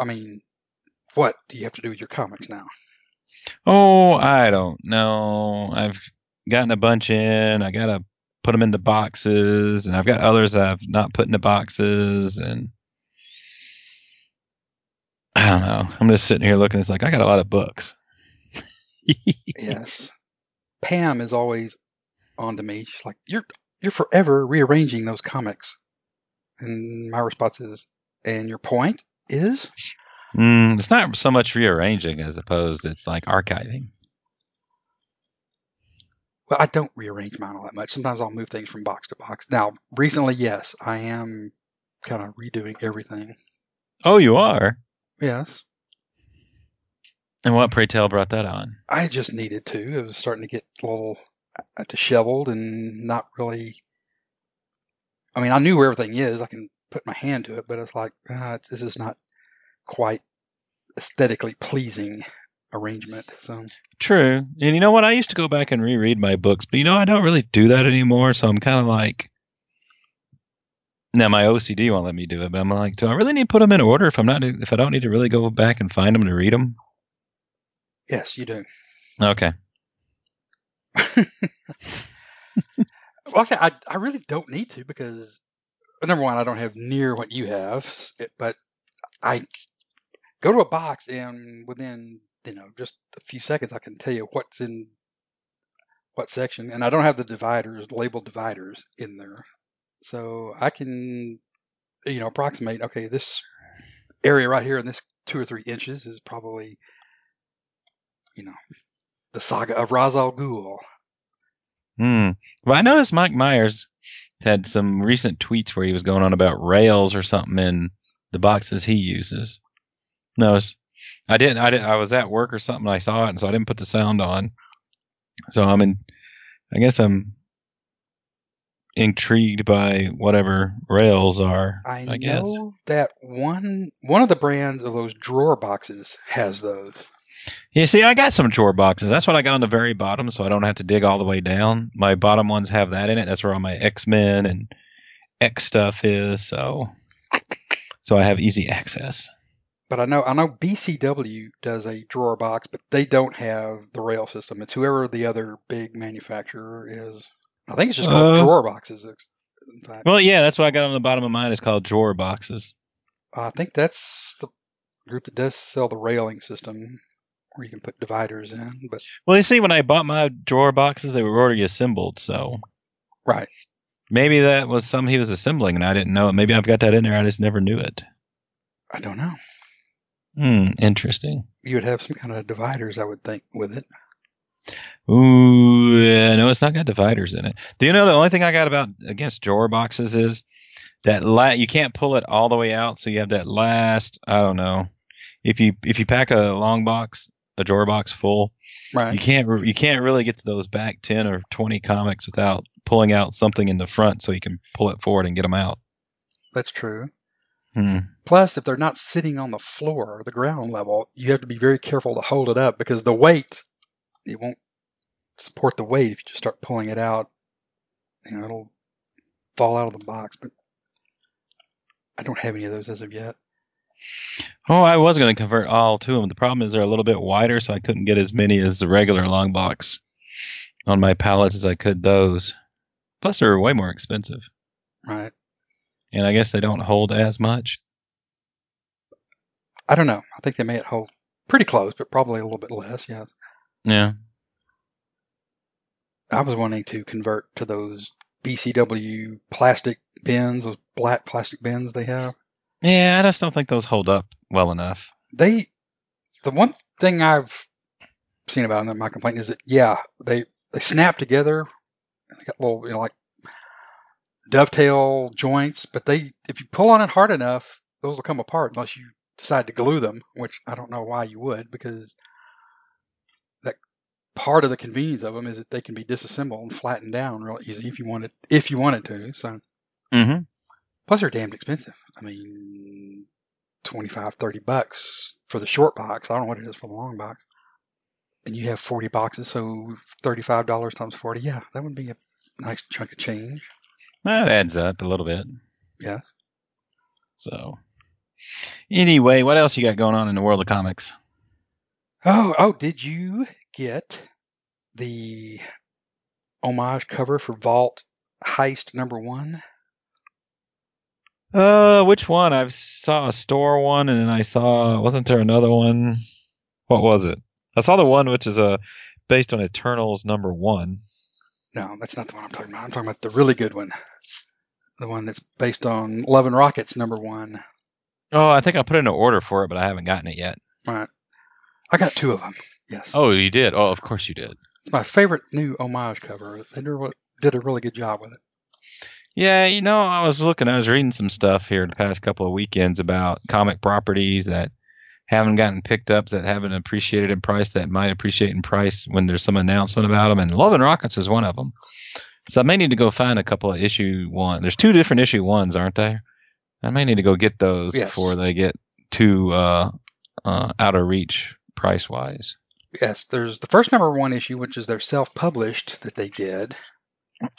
I mean, what do you have to do with your comics now? Oh, I don't know. I've gotten a bunch in. I gotta put them into boxes, and I've got others that I've not put into boxes, and I don't know. I'm just sitting here looking. It's like I got a lot of books. yes. Pam is always on to me. She's like, "You're you're forever rearranging those comics," and my response is, "And your point is?" Mm, it's not so much rearranging as opposed it's like archiving. Well, I don't rearrange mine all that much. Sometimes I'll move things from box to box. Now, recently, yes, I am kind of redoing everything. Oh, you are? Yes. And what, pray tell, brought that on? I just needed to. It was starting to get a little uh, disheveled and not really. I mean, I knew where everything is. I can put my hand to it, but it's like, uh, this is not quite aesthetically pleasing arrangement. So True. And you know what? I used to go back and reread my books, but you know, I don't really do that anymore. So I'm kind of like, now my OCD won't let me do it, but I'm like, do I really need to put them in order if I'm not, if I don't need to really go back and find them to read them? yes, you do. Okay. Well, I I really don't need to because number one, I don't have near what you have, but I go to a box and within you know just a few seconds I can tell you what's in what section, and I don't have the dividers labeled dividers in there, so I can you know approximate. Okay, this area right here in this two or three inches is probably you know the saga of Ra's al Ghul. Hmm. Well, I noticed Mike Myers had some recent tweets where he was going on about rails or something in the boxes he uses. No, I didn't. I didn't. I was at work or something. I saw it, and so I didn't put the sound on. So I'm in. I guess I'm intrigued by whatever rails are. I, I, guess. know that one one of the brands of those drawer boxes has those. Yeah, see, I got some drawer boxes. That's what I got on the very bottom, so I don't have to dig all the way down. My bottom ones have that in it. That's where all my X Men and X stuff is. So, so I have easy access. But I know I know BCW does a drawer box, but they don't have the rail system. It's whoever the other big manufacturer is. I think it's just called Uh, drawer boxes. In fact, Well, yeah, that's what I got on the bottom of mine. It's called drawer boxes. I think that's the group that does sell the railing system, where you can put dividers in. But Well, you see, when I bought my drawer boxes, they were already assembled, so right, maybe that was some he was assembling, and I didn't know it. Maybe I've got that in there. I just never knew it. I don't know. Hmm, interesting. You would have some kind of dividers, I would think, with it. Ooh, yeah, no, it's not got dividers in it. Do you know the only thing I got about against drawer boxes is that la- you can't pull it all the way out, so you have that last. I don't know. If you if you pack a long box, a drawer box full, Right. you can't you can't really get to those back ten or twenty comics without pulling out something in the front, so you can pull it forward and get them out. That's true. Hmm. Plus, if they're not sitting on the floor or the ground level, you have to be very careful to hold it up because the weight, it won't support the weight if you just start pulling it out. You know, it'll fall out of the box. But I don't have any of those as of yet. Oh, I was going to convert all to them. The problem is they're a little bit wider, so I couldn't get as many as the regular long box on my pallets as I could those. Plus, they're way more expensive, Right. and I guess they don't hold as much. I don't know. I think they may hold pretty close, but probably a little bit less. Yes. Yeah. I was wanting to convert to those BCW plastic bins, those black plastic bins they have. Yeah, I just don't think those hold up well enough. they the one thing I've seen about them, my complaint is that yeah, they they snap together. They got little you know like dovetail joints, but they if you pull on it hard enough, those will come apart unless you decide to glue them, which I don't know why you would because that part of the convenience of them is that they can be disassembled and flattened down real easy if you wanted if you wanted to. So Mm-hmm. Plus they're damned expensive. I mean, 25, 30 bucks for the short box. I don't know what it is for the long box. And you have 40 boxes, so $35 times 40. Yeah, that would be a nice chunk of change. That adds up a little bit. Yes. So, anyway, what else you got going on in the world of comics? Oh, oh, did you get the homage cover for Vault Heist number one? Uh, which one? I saw a store one, and then I saw wasn't there another one? What was it? I saw the one which is a based on Eternals number one. No, that's not the one I'm talking about. I'm talking about the really good one. The one that's based on Love and Rockets number one. Oh, I think I put in an order for it, but I haven't gotten it yet. Right. I got two of them. Yes. Oh, you did? Oh, of course you did. It's my favorite new homage cover. They did a really good job with it. Yeah, you know, I was looking, I was reading some stuff here the past couple of weekends about comic properties that haven't gotten picked up, that haven't appreciated in price, that might appreciate in price when there's some announcement about them. And Love and Rockets is one of them. So I may need to go find a couple of issue one. There's two different issue ones, aren't there? I may need to go get those Yes. before they get too uh, uh, out of reach price wise. Yes, there's the first number one issue, which is their self-published that they did.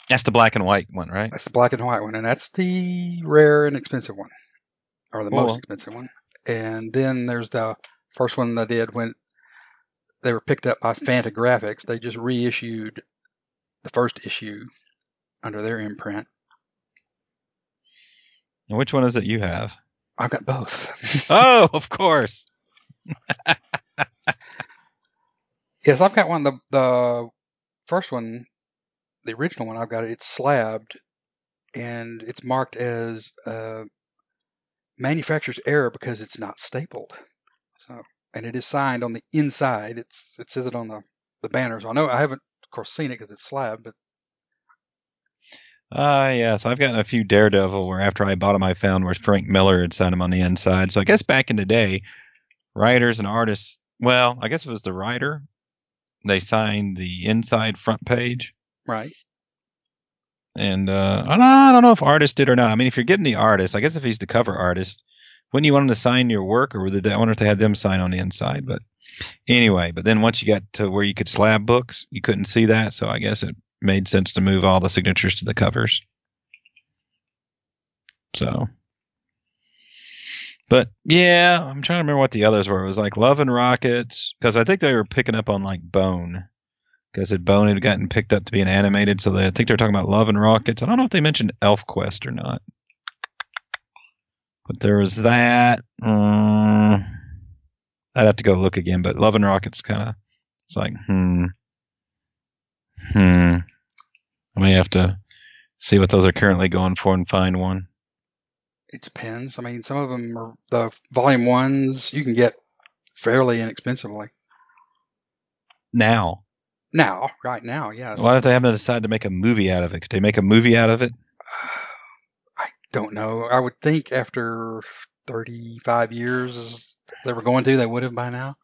That's the black and white one, right? That's the black and white one, and that's the rare and expensive one, or the Cool. most expensive one. And then there's the first one they did when they were picked up by Fantagraphics. They just reissued the first issue under their imprint. And which one is it you have? I've got both. oh, of course. yes, I've got one. The the first one, the original one, I've got it. It's slabbed, and it's marked as uh, manufacturer's error because it's not stapled. So, and it is signed on the inside. It's it says it on the the banner. So I know I haven't, of course, seen it because it's slabbed, but Ah, yes. I've gotten a few Daredevil where after I bought them, I found where Frank Miller had signed them on the inside. So I guess back in the day, writers and artists, well, I guess it was the writer, they signed the inside front page. Right. And uh, I don't- know if artists did or not. I mean, if you're getting the artist, I guess if he's the cover artist, wouldn't you want him to sign your work, or did they, I wonder if they had them sign on the inside? But anyway, but then once you got to where you could slab books, you couldn't see that, so I guess it made sense to move all the signatures to the covers. So, but yeah, I'm trying to remember what the others were. It was like Love and Rockets, because I think they were picking up on like Bone because it Bone had gotten picked up to be an animated, so they, I think they're talking about Love and Rockets. I don't know if they mentioned Elf Quest or not, but there was that. Um, I'd have to go look again, but Love and Rockets kind of it's like hmm, hmm. I may have to see what those are currently going for and find one. It depends. I mean, some of them are the volume ones you can get fairly inexpensively Now, now. Right now, yeah. why don't they haven't decided to make a movie out of it? Could they make a movie out of it? I don't know. I would think after 35 years they were going to, they would have by now.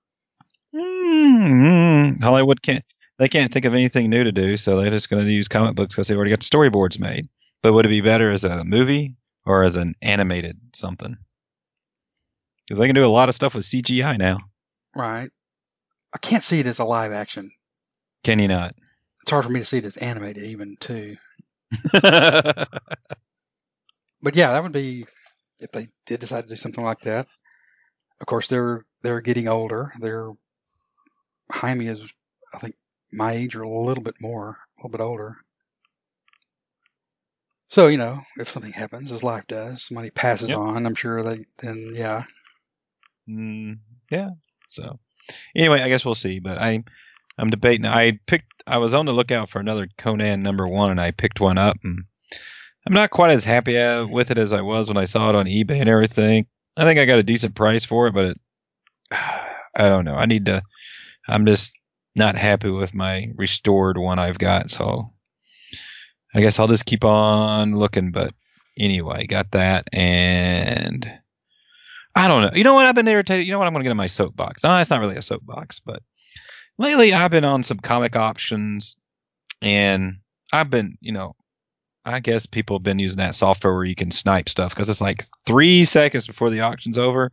Mm, Hollywood can't. They can't think of anything new to do, so they're just going to use comic books because they already got storyboards made. But would it be better as a movie or as an animated something? Because they can do a lot of stuff with CGI now. Right. I can't see it as a live action. Can you not? It's hard for me to see this animated even too. But yeah, that would be if they did decide to do something like that. Of course, they're they're getting older. They're Jaime is, I think, my age or a little bit more, a little bit older. So you know, if something happens, as life does, somebody passes Yep. on. I'm sure they then yeah. mm, yeah. So anyway, I guess we'll see. But I, I'm debating. I picked. I was on the lookout for another Conan number one, and I picked one up, and I'm not quite as happy uh, with it as I was when I saw it on eBay and everything. I think I got a decent price for it, but it, I don't know. I need to. I'm just not happy with my restored one I've got, so I guess I'll just keep on looking. But anyway, got that, and I don't know. You know what? I've been irritated. You know what? I'm going to get in my soapbox. No, it's not really a soapbox, but lately I've been on some comic options, and I've been, you know, I guess people have been using that software where you can snipe stuff because it's like three seconds before the auction's over.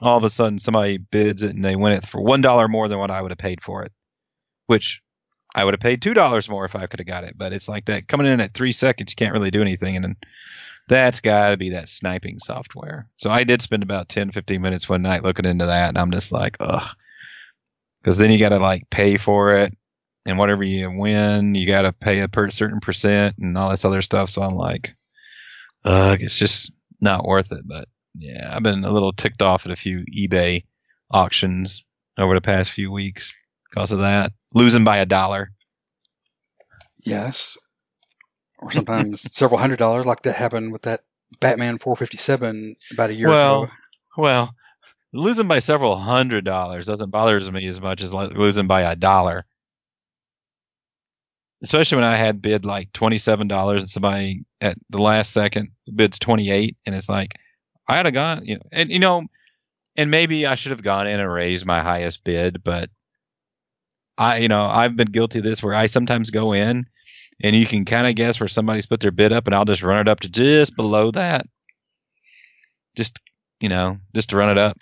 All of a sudden, somebody bids it and they win it for one dollar more than what I would have paid for it, which I would have paid two dollars more if I could have got it. But it's like that coming in at three seconds, you can't really do anything, and then that's got to be that sniping software. So I did spend about 10, 15 minutes one night looking into that, and I'm just like, ugh, because then you got to like pay for it, and whatever you win, you got to pay a per certain percent and all this other stuff. So I'm like, ugh, it's just not worth it. But yeah, I've been a little ticked off at a few eBay auctions over the past few weeks because of that, losing by a dollar. Yes. Or sometimes several hundred dollars, like that happened with that Batman 457 about a year Well, ago. well, losing by several hundred dollars doesn't bother me as much as losing by a dollar. Especially when I had bid like twenty-seven dollars and somebody at the last second bids twenty-eight, and it's like I had have gone, you know, and you know, and maybe I should have gone in and raised my highest bid, but I, you know, I've been guilty of this where I sometimes go in and you can kind of guess where somebody's put their bid up, and I'll just run it up to just below that, just you know, just to run it up.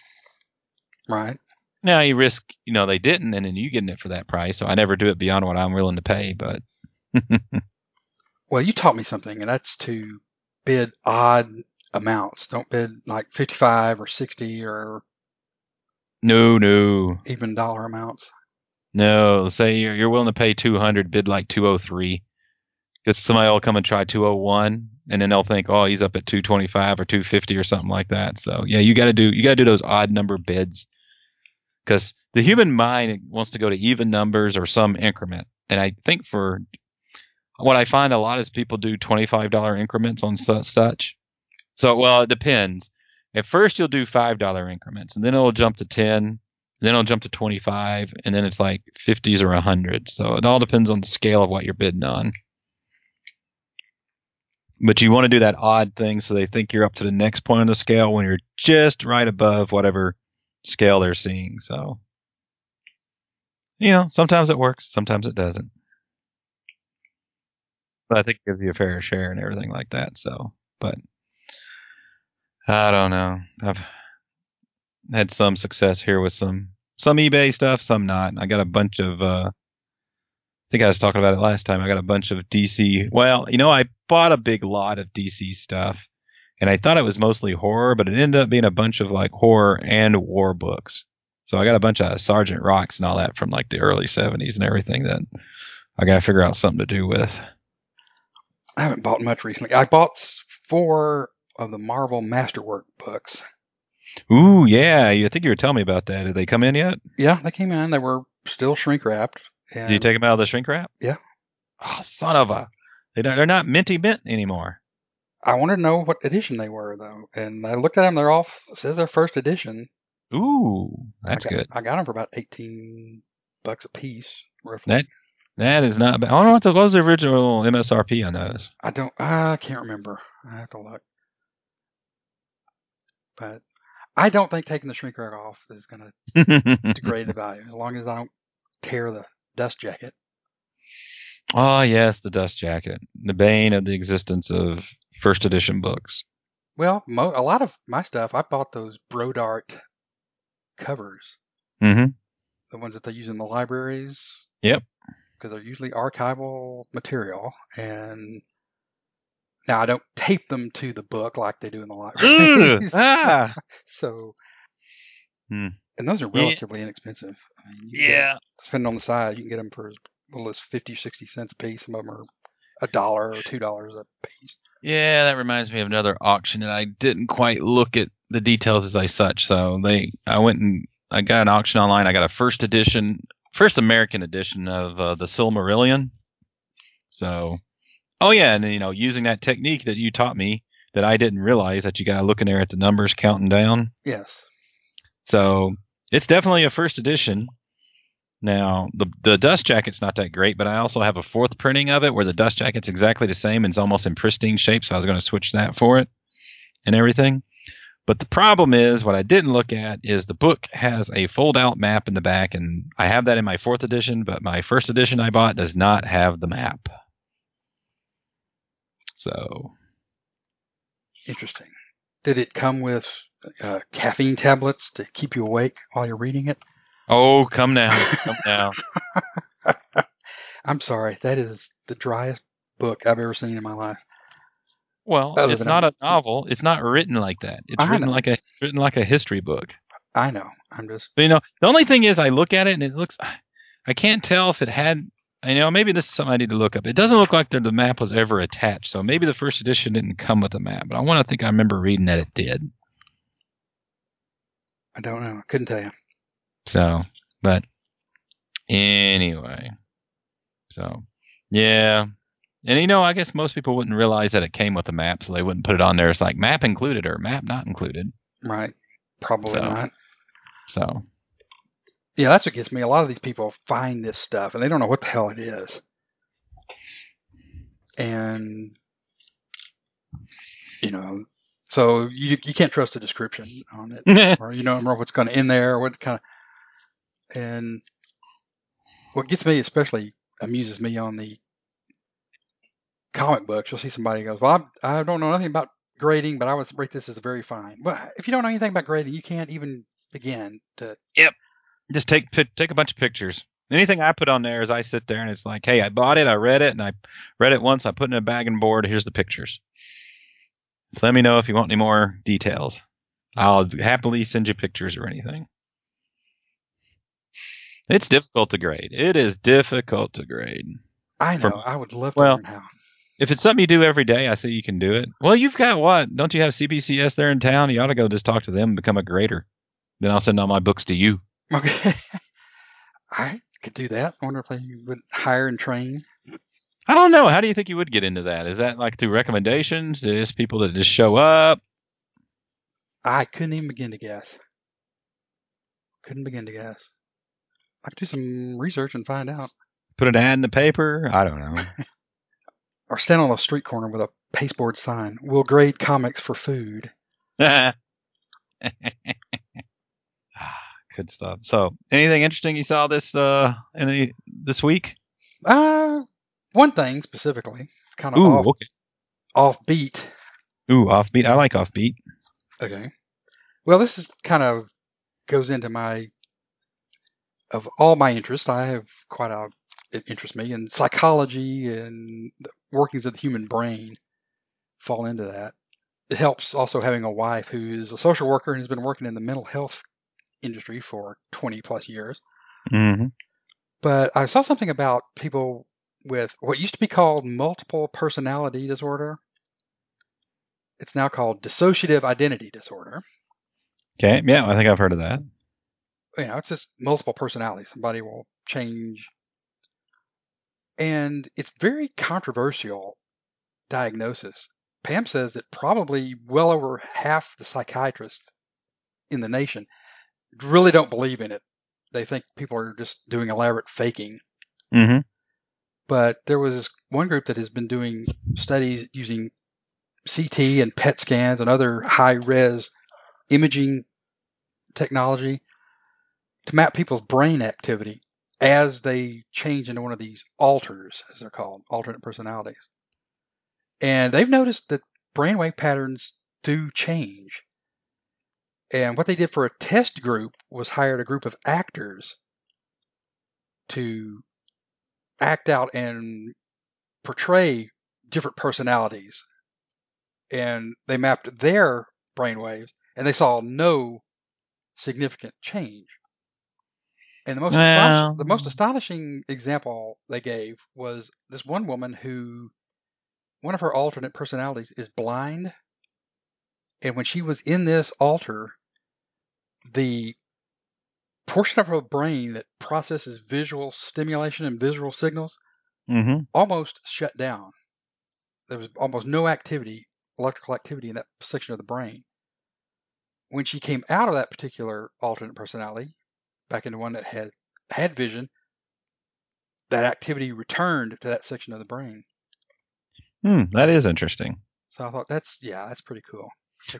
Right. Now you risk, you know, they didn't, and then you getting it for that price. So I never do it beyond what I'm willing to pay. But Well, you taught me something, and that's to bid odd amounts. Don't bid like 55 or 60 or no, no, even dollar amounts. no. Say you're, you're willing to pay 200, bid like 203, because somebody will come and try 201, and then they'll think, oh, he's up at 225 or 250 or something like that. So yeah, you got to do you got to do those odd number bids, because the human mind wants to go to even numbers or some increment. And I think for what I find a lot is people do $25 increments on su- such. So, well, it depends. At first, you'll do $5 increments, and then it'll jump to 10, then it'll jump to 25, and then it's like 50s or 100. So it all depends on the scale of what you're bidding on. But you want to do that odd thing so they think you're up to the next point on the scale when you're just right above whatever scale they're seeing. So, you know, sometimes it works, sometimes it doesn't. But I think it gives you a fair share and everything like that. So, but I don't know. I've had some success here with some some eBay stuff, some not. I got a bunch of. uh I think I was talking about it last time. I got a bunch of DC. Well, you know, I bought a big lot of DC stuff, and I thought it was mostly horror, but it ended up being a bunch of like horror and war books. So I got a bunch of Sergeant Rocks and all that from like the early 70s and everything that I got to figure out something to do with. I haven't bought much recently. I bought four of the Marvel Masterwork books. Ooh, yeah. You I think you were telling me about that. Did they come in yet? Yeah, they came in. They were still shrink wrapped. Did you take them out of the shrink wrap? Yeah. Oh, son of a. They don't, they're not minty mint anymore. I wanted to know what edition they were though, and I looked at them. They're all says they're first edition. Ooh, that's I got, good. I got them for about eighteen bucks a piece, roughly. That that is not bad. I don't know what, the, what was the original MSRP on those. I don't. I can't remember. I have to look. But I don't think taking the shrink wrap off is going to degrade the value, as long as I don't tear the dust jacket. oh yes, the dust jacket, the bane of the existence of first edition books. Well, mo- a lot of my stuff, I bought those Brodart covers, Mm-hmm. the ones that they use in the libraries. Yep. Because they're usually archival material, and now I don't tape them to the book like they do in the libraries. ah. so, Hmm. and those are Yeah. relatively inexpensive. I mean, you Yeah. depending on the side, you can get them for as little as 50, 60 cents a piece. Some of them are a dollar or two dollars a piece. Yeah, that reminds me of another auction, and I didn't quite look at the details as I such. So they, I went and I got an auction online. I got a first edition, first American edition of uh, the Silmarillion. So, oh yeah, and you know, using that technique that you taught me that I didn't realize that you got to look in there at the numbers counting down. Yes. So it's definitely a first edition. Now, the the dust jacket's not that great, but I also have a fourth printing of it where the dust jacket's exactly the same and it's almost in pristine shape, so I was going to switch that for it and everything. But the problem is, what I didn't look at is the book has a fold out map in the back, and I have that in my fourth edition, but my first edition I bought does not have the map. So, Interesting. Did it come with uh, caffeine tablets to keep you awake while you're reading it? Oh, come now, come now. I'm sorry, that is the driest book I've ever seen in my life. Well, Other it's not a- a novel. It's not written like that. It's I written know. like a it's written like a history book. I know. I'm just But, you know, the only thing is, I look at it and it looks. I can't tell if it had. You know, maybe this is something I need to look up. It doesn't look like the, the map was ever attached, so maybe the first edition didn't come with a map. But I want to think I remember reading that it did. I don't know. I couldn't tell you. So, but anyway, so yeah, and you know, I guess most people wouldn't realize that it came with a map, so they wouldn't put it on there. It's like map included or map not included. Right. Probably So. not. So Yeah, that's what gets me. A lot of these people find this stuff and they don't know what the hell it is. And you know, so you you can't trust the description on it, or you don't know what's going to in there, or what kind of. And what gets me especially amuses me on the comic books. You'll see somebody goes, "Well, I, I don't know nothing about grading, but I would rate this as very fine." Well, if you don't know anything about grading, you can't even begin to. Yep. Just take take a bunch of pictures. Anything I put on there is I sit there and it's like, hey, I bought it, I read it, and I read it once. I put it in a bag and board. Here's the pictures. Let me know if you want any more details. I'll happily send you pictures or anything. It's difficult to grade. It is difficult to grade. I know. From- I would love to well, learn how. If it's something you do every day, I say you can do it. Well, you've got what? Don't you have CBCS there in town? You ought to go just talk to them and become a grader. Then I'll send all my books to you. Okay. I could do that. I wonder if they would hire and train. I don't know. How do you think you would get into that? Is that like through recommendations? Is people that just show up? I couldn't even begin to guess. Couldn't begin to guess. I could do some research and find out. Put an ad in the paper? I don't know. Or stand on a street corner with a pasteboard sign. We'll grade comics for food. Good stuff. So, anything interesting you saw this uh any this week? Uh, one thing specifically, kind of Ooh, off, okay. offbeat. Ooh, offbeat. I like offbeat. Okay. Well, this is kind of goes into my of all my interests. I have quite a it interests me, and psychology and the workings of the human brain fall into that. It helps also having a wife who is a social worker and has been working in the mental health industry for 20 plus years. Mm-hmm. But I saw something about people with what used to be called multiple personality disorder. It's now called dissociative identity disorder. Okay. Yeah, I think I've heard of that. You know, it's just multiple personalities. Somebody will change. And it's very controversial diagnosis. Pam says that probably well over half the psychiatrists in the nation really don't believe in it. They think people are just doing elaborate faking. Mm-hmm. But there was one group that has been doing studies using CT and PET scans and other high res imaging technology to map people's brain activity as they change into one of these alters, as they're called, alternate personalities. And they've noticed that brainwave patterns do change. And what they did for a test group was hired a group of actors to act out and portray different personalities. And they mapped their brainwaves and they saw no significant change. And the most, Well- astonishing, the most astonishing example they gave was this one woman who, one of her alternate personalities is blind. And when she was in this alter, the portion of her brain that processes visual stimulation and visual signals Mm-hmm. almost shut down. There was almost no activity, electrical activity in that section of the brain. When she came out of that particular alternate personality, back into one that had had vision, that activity returned to that section of the brain. Hmm, that is interesting. So I thought that's yeah, that's pretty cool.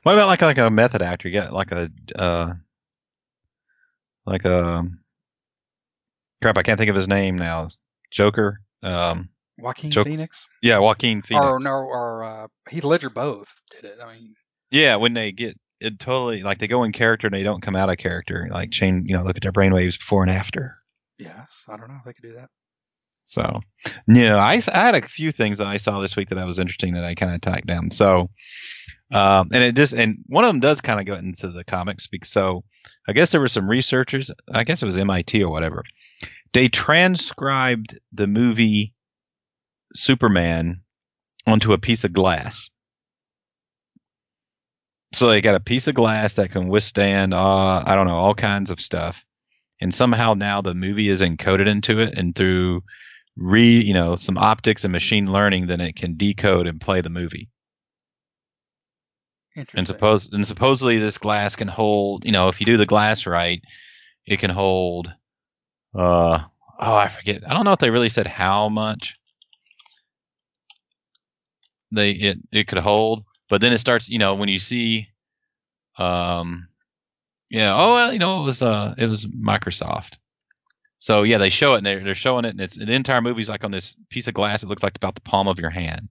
What about like like a method actor? You get like a uh, like a crap. I can't think of his name now. Joker. Um, Joaquin Phoenix, yeah, Joaquin Phoenix. or no, or uh, Heath Ledger both did it. I mean, Yeah, when they get it totally like they go in character and they don't come out of character. Like chain, you know, look at their brainwaves before and after. yes, I don't know if they could do that. So, yeah, I, I had a few things that I saw this week that I was interesting that I kind of tacked down. So, um, and it just and one of them does kind of go into the comics. Because, so, I guess there were some researchers. I guess it was MIT or whatever. They transcribed the movie Superman onto a piece of glass. So they got a piece of glass that can withstand, uh, I don't know, all kinds of stuff. And somehow now the movie is encoded into it, and through re you know some optics and machine learning then it can decode and play the movie. And suppose and supposedly this glass can hold you know if you do the glass right it can hold uh oh i forget i don't know if they really said how much they it it could hold but then it starts you know when you see um yeah oh well you know it was uh it was microsoft so yeah, they show it and they're, they're showing it, and it's the entire movie's like on this piece of glass. It looks like about the palm of your hand.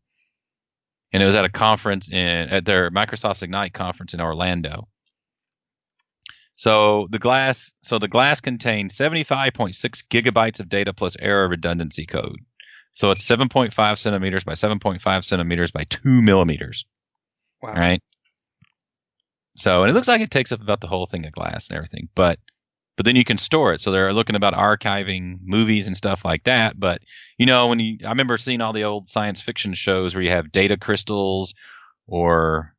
And it was at a conference in at their Microsoft's Ignite conference in Orlando. So the glass, so the glass contains 75.6 gigabytes of data plus error redundancy code. So it's 7.5 centimeters by 7.5 centimeters by two millimeters. Wow. Right. So and it looks like it takes up about the whole thing of glass and everything, but but then you can store it. So they're looking about archiving movies and stuff like that. But you know, when you I remember seeing all the old science fiction shows where you have data crystals or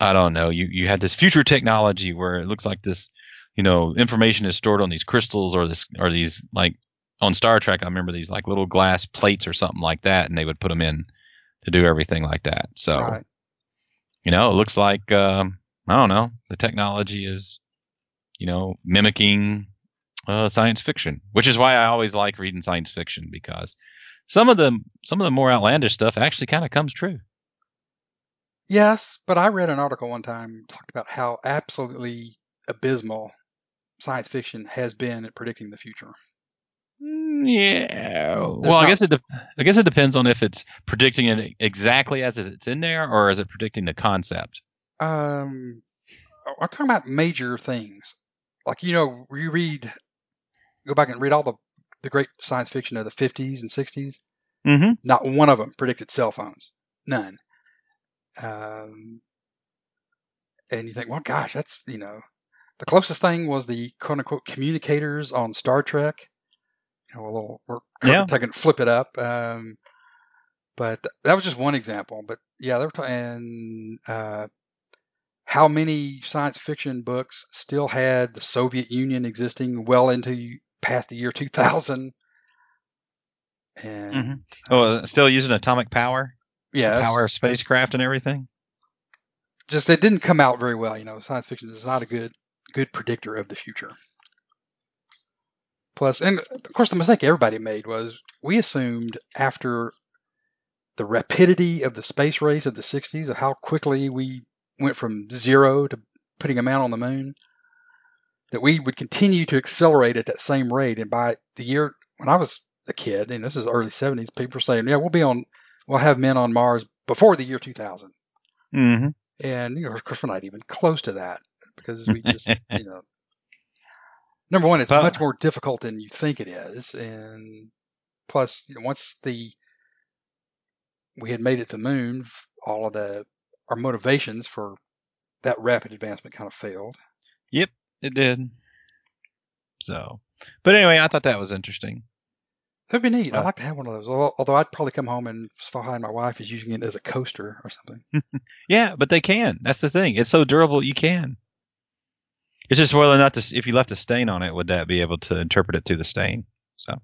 I don't know, you you had this future technology where it looks like this, you know, information is stored on these crystals or this or these like on Star Trek. I remember these like little glass plates or something like that, and they would put them in to do everything like that. So Right. You know, it looks like um, I don't know, the technology is, you know, mimicking uh, science fiction, which is why I always like reading science fiction because some of the some of the more outlandish stuff actually kind of comes true. Yes, but I read an article one time talked about how absolutely abysmal science fiction has been at predicting the future. Yeah. well, I guess it de- I guess it depends on if it's predicting it exactly as it's in there or is it predicting the concept. Um, I'm talking about major things, like you know, you read, go back and read all the the great science fiction of the 50s and 60s. Mm-hmm. Not one of them predicted cell phones. None. Um, and you think, well, gosh, that's you know, the closest thing was the quote unquote communicators on Star Trek. You know, a little we're Yeah. taking flip it up. Um, but that was just one example. But yeah, they were talking. Uh, how many science fiction books still had the Soviet Union existing well into past the year 2000? And Mhm. Oh, still using atomic power, yeah, power of spacecraft and everything. just it didn't come out very well. You know, science fiction is not a good good predictor of the future. Plus, and of course, the mistake everybody made was we assumed after the rapidity of the space race of the 60s, of how quickly we went from zero to putting a man on the moon, that we would continue to accelerate at that same rate. And by the year when I was a kid, and this is early 70s, people were saying, "Yeah, we'll be on, we'll have men on Mars before the year 2000." Mm-hmm. And you know, of course, we're not even close to that because we just, you know, number one, it's Well- much more difficult than you think it is, and plus, you know, once the we had made it to the moon, all of the our motivations for that rapid advancement kind of failed. Yep, it did. So, but anyway, I thought that was interesting. That'd be neat. I'd Uh, like to have one of those. Although, although I'd probably come home and find my wife is using it as a coaster or something. Yeah, but they can. That's the thing. It's so durable, you can. It's just whether or not this, if you left a stain on it, would that be able to interpret it through the stain? So,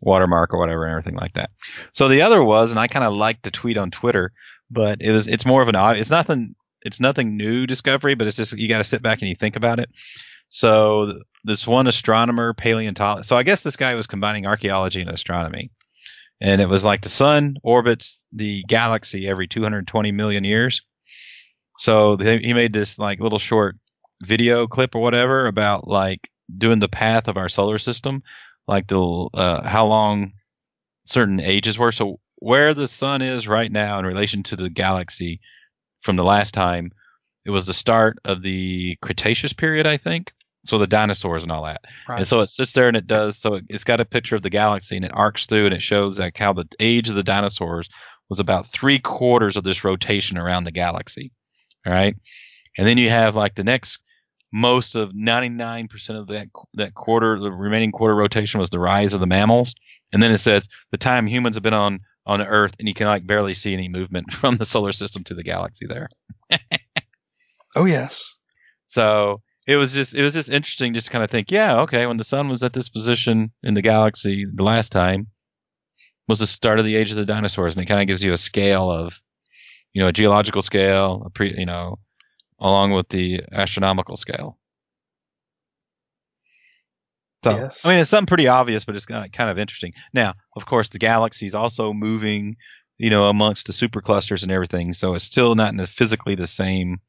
watermark or whatever, and everything like that. So the other was, and I kind of liked the tweet on Twitter, but it was, it's more of an, it's nothing, it's nothing new discovery, but it's just you got to sit back and you think about it. So this one astronomer paleontologist. So I guess this guy was combining archaeology and astronomy, and it was like the sun orbits the galaxy every 220 million years. So he made this like little short video clip or whatever about like doing the path of our solar system, like the uh, how long certain ages were. So where the sun is right now in relation to the galaxy from the last time, it was the start of the Cretaceous period, I think. So the dinosaurs and all that. Right. And so it sits there and it does. So it, it's got a picture of the galaxy and it arcs through and it shows like how the age of the dinosaurs was about three quarters of this rotation around the galaxy. All right. And then you have like the next most of 99% of that that quarter, the remaining quarter rotation was the rise of the mammals. And then it says the time humans have been on on Earth, and you can like barely see any movement from the solar system to the galaxy there. Oh yes. So it was just it was just interesting just to kind of think, yeah, okay, when the sun was at this position in the galaxy the last time was the start of the age of the dinosaurs, and it kind of gives you a scale of, you know, a geological scale, a pre, you know, along with the astronomical scale. So, Yes. I mean, it's something pretty obvious, but it's kind of, interesting. Now, of course, the galaxy is also moving, you know, amongst the superclusters and everything, so it's still not in the, physically the same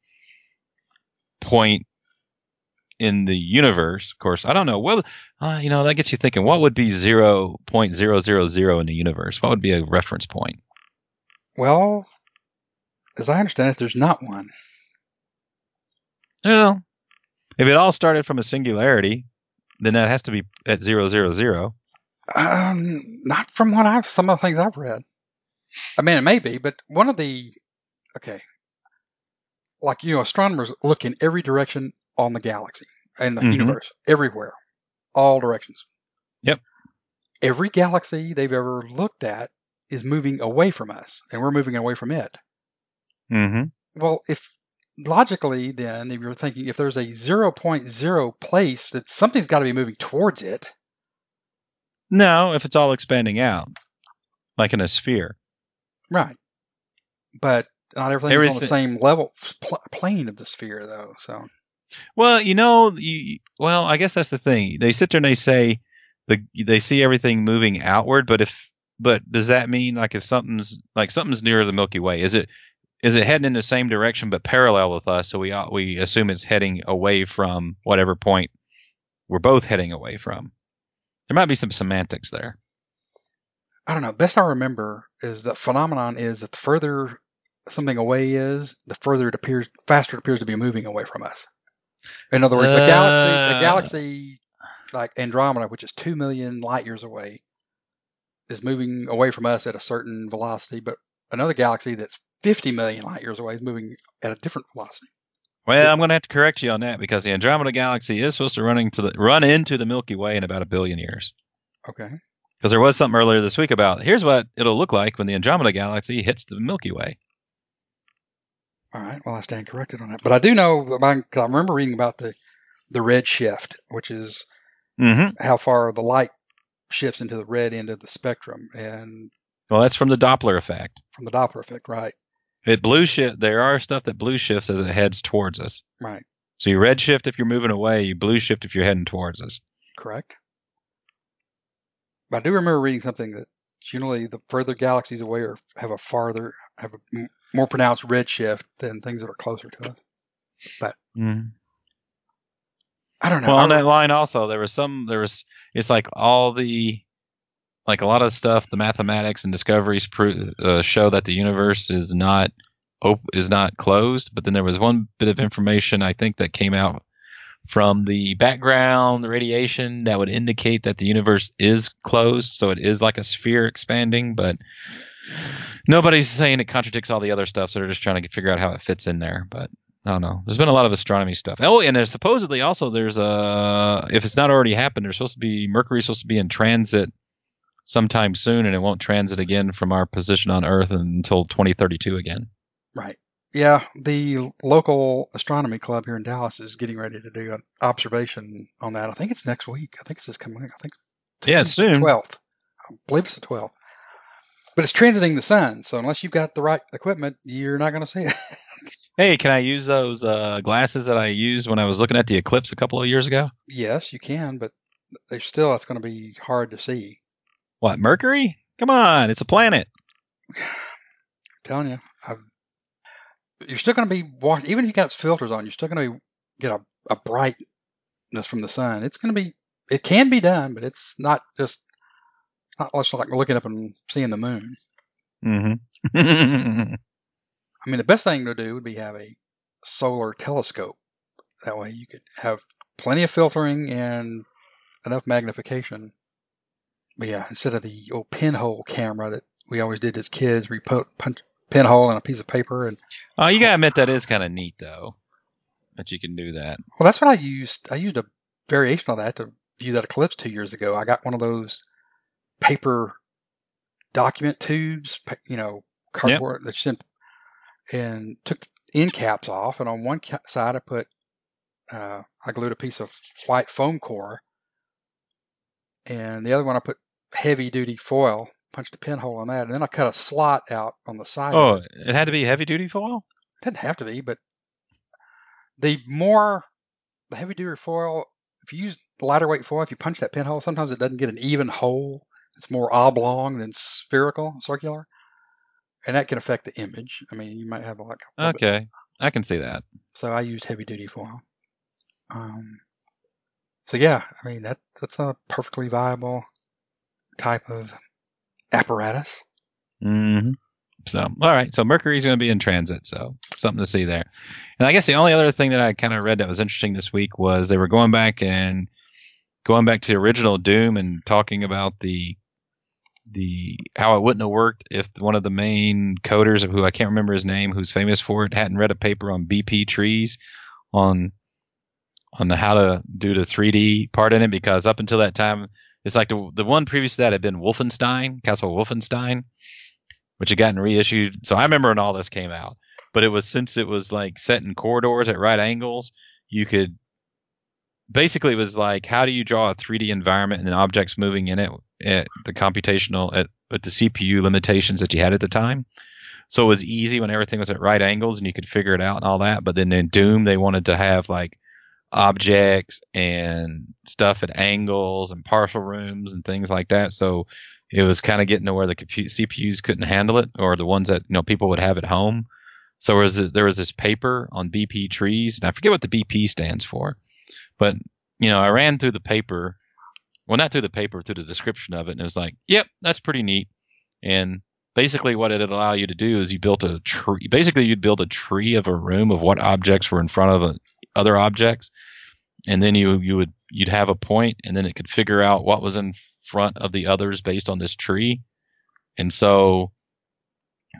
point in the universe. Of course, I don't know. Well, uh, you know, that gets you thinking. What would be zero point zero zero zero in the universe? What would be a reference point? Well, as I understand it, there's not one. Well, if it all started from a singularity, then that has to be at zero zero zero. Um, not from what I've some of the things I've read. I mean, it may be, but one of the okay, like you know, astronomers look in every direction on the galaxy and the Mhm. universe, everywhere, all directions. Yep. Every galaxy they've ever looked at is moving away from us, and we're moving away from it. Mm-hmm. Well, if logically, then if you're thinking if there's a 0.0 place that something's got to be moving towards it, No, if it's all expanding out, like in a sphere. right? But not everything's on the same level pl- plane of the sphere, though. So Well, you know, you, well, I guess that's the thing. They sit there and they say the they see everything moving outward, but if but does that mean like if something's like something's near the Milky Way, is it is it heading in the same direction but parallel with us? So we ought- we assume it's heading away from whatever point we're both heading away from. There might be some semantics there. I don't know. Best I remember is the phenomenon is that the further something away is, the further it appears, faster it appears to be moving away from us. In other words, the galaxy, Uh. the galaxy like Andromeda, which is two million light years away, is moving away from us at a certain velocity, but another galaxy that's 50 million light years away is moving at a different velocity. Well, I'm going to have to correct you on that because the Andromeda Galaxy is supposed to running to the run into the Milky Way in about a billion years. Okay. Because there was something earlier this week about here's what it'll look like when the Andromeda Galaxy hits the Milky Way. All right. Well, I stand corrected on that. But I do know, 'cause I remember reading about the, the red shift, which is Mm-hmm. how far the light shifts into the red end of the spectrum and Well, that's from the Doppler effect. from the Doppler effect, right? It blue shift. There are stuff that blue shifts as it heads towards us. Right. So you red shift if you're moving away. You blue shift if you're heading towards us. Correct. But I do remember reading something that generally the further galaxies away are, have a farther, have a m- more pronounced red shift than things that are closer to us. But Mm. I don't know. Well, on that line also, there was some. There was. It's like all the, like a lot of stuff. The mathematics and discoveries uh, show that the universe is not op- is not closed. But then there was one bit of information I think that came out from the background, the radiation that would indicate that the universe is closed. So it is like a sphere expanding, but nobody's saying it contradicts all the other stuff. So they're just trying to figure out how it fits in there. But I don't know. There's been a lot of astronomy stuff. Oh, and there's supposedly also there's a if it's not already happened, there's supposed to be Mercury's supposed to be in transit sometime soon, and it won't transit again from our position on Earth until 2032 again. Right. Yeah, the local astronomy club here in Dallas is getting ready to do an observation on that. I think it's next week. I think it's this coming week. I think Yeah, it's soon. Twelfth. I believe it's the twelfth. but it's transiting the sun, so unless you've got the right equipment, you're not going to see it. Hey, can I use those uh, glasses that I used when I was looking at the eclipse a couple of years ago? yes, you can, but they still it's going to be hard to see. What, Mercury? Come on, it's a planet. I'm telling you, I've, you're still going to be watching. Even if you got filters on, you're still going to get a, a brightness from the sun. It's going to be. It can be done, but it's not just not much like looking up and seeing the moon. Mm-hmm. I mean, the best thing to do would be have a solar telescope. That way, you could have plenty of filtering and enough magnification. Yeah, instead of the old pinhole camera that we always did as kids, we put punch pinhole in a piece of paper, and oh, you gotta admit that is kind of neat though, that you can do that. well, that's what I used. I used a variation of that to view that eclipse two years ago. I got one of those paper document tubes, you know, cardboard that you sent, and took the end caps off, and on one ca- side I put, uh, I glued a piece of white foam core, and the other one I put heavy duty foil, punched a pinhole in that, and then I cut a slot out on the side. Oh, it. it had to be heavy duty foil. It didn't have to be, but the more the heavy duty foil, if you use lighter weight foil, if you punch that pinhole, sometimes it doesn't get an even hole. It's more oblong than spherical, circular, and that can affect the image. I mean, you might have like a little bit- Okay, I can see that. so I used heavy duty foil. Um, so yeah, I mean that that's a perfectly viable type of apparatus. hmm So, all right. So Mercury's going to be in transit. So something to see there. And I guess the only other thing that I kind of read that was interesting this week was they were going back and going back to the original Doom and talking about the the how it wouldn't have worked if one of the main coders of who I can't remember his name, who's famous for it, hadn't read a paper on BP trees on on the how to do the 3D part in it because up until that time it's like the the one previous to that had been Wolfenstein, Castle Wolfenstein, which had gotten reissued. So I remember when all this came out. But it was since it was like set in corridors at right angles, you could basically it was like how do you draw a 3D environment and objects moving in it at the computational at, at the CPU limitations that you had at the time. So it was easy when everything was at right angles and you could figure it out and all that. But then in Doom they wanted to have like objects and stuff at angles and partial rooms and things like that. So it was kind of getting to where the CPUs couldn't handle it, or the ones that you know people would have at home. So there was there was this paper on BP trees, and I forget what the BP stands for, but you know I ran through the paper, well not through the paper, through the description of it, and it was like, yep, that's pretty neat. And basically, what it'd allow you to do is you built a tree. Basically, you'd build a tree of a room of what objects were in front of the other objects, and then you you would you'd have a point, and then it could figure out what was in front of the others based on this tree. And so,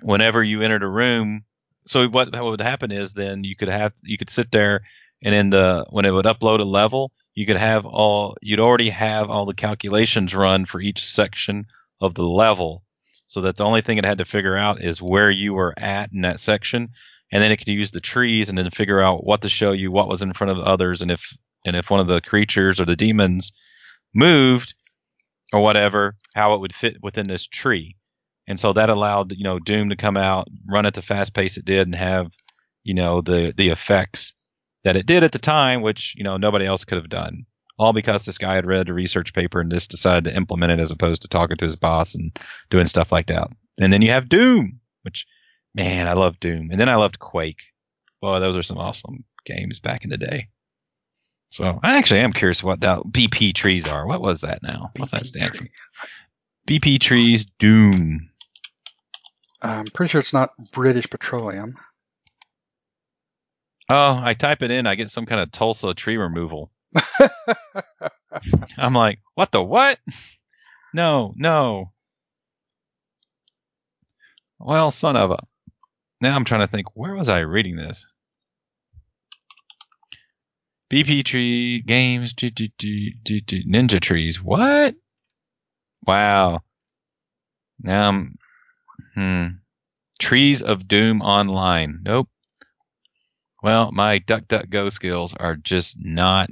whenever you entered a room, so what, what would happen is then you could have you could sit there, and in the when it would upload a level, you could have all you'd already have all the calculations run for each section of the level, so that the only thing it had to figure out is where you were at in that section, and then it could use the trees and then figure out what to show you what was in front of others, and if and if one of the creatures or the demons moved or whatever, how it would fit within this tree. And so that allowed, you know, Doom to come out, run at the fast pace it did and have, you know, the the effects that it did at the time, which, you know, nobody else could have done. All because this guy had read a research paper and just decided to implement it as opposed to talking to his boss and doing stuff like that. And then you have Doom, which man, I love Doom. And then I loved Quake. Boy, those are some awesome games back in the day. So I actually am curious what that BP trees are. What was that now? What's that BP stand for? BP trees Doom. I'm pretty sure it's not British Petroleum. Oh, I type it in, I get some kind of Tulsa tree removal. I'm like, what the what? No, no. Well, son of a. Now I'm trying to think, where was I reading this? BP tree games, do, do, do, do, do, ninja trees. What? Wow. Now I'm, hmm. Trees of Doom Online. Nope. Well, my DuckDuckGo skills are just not,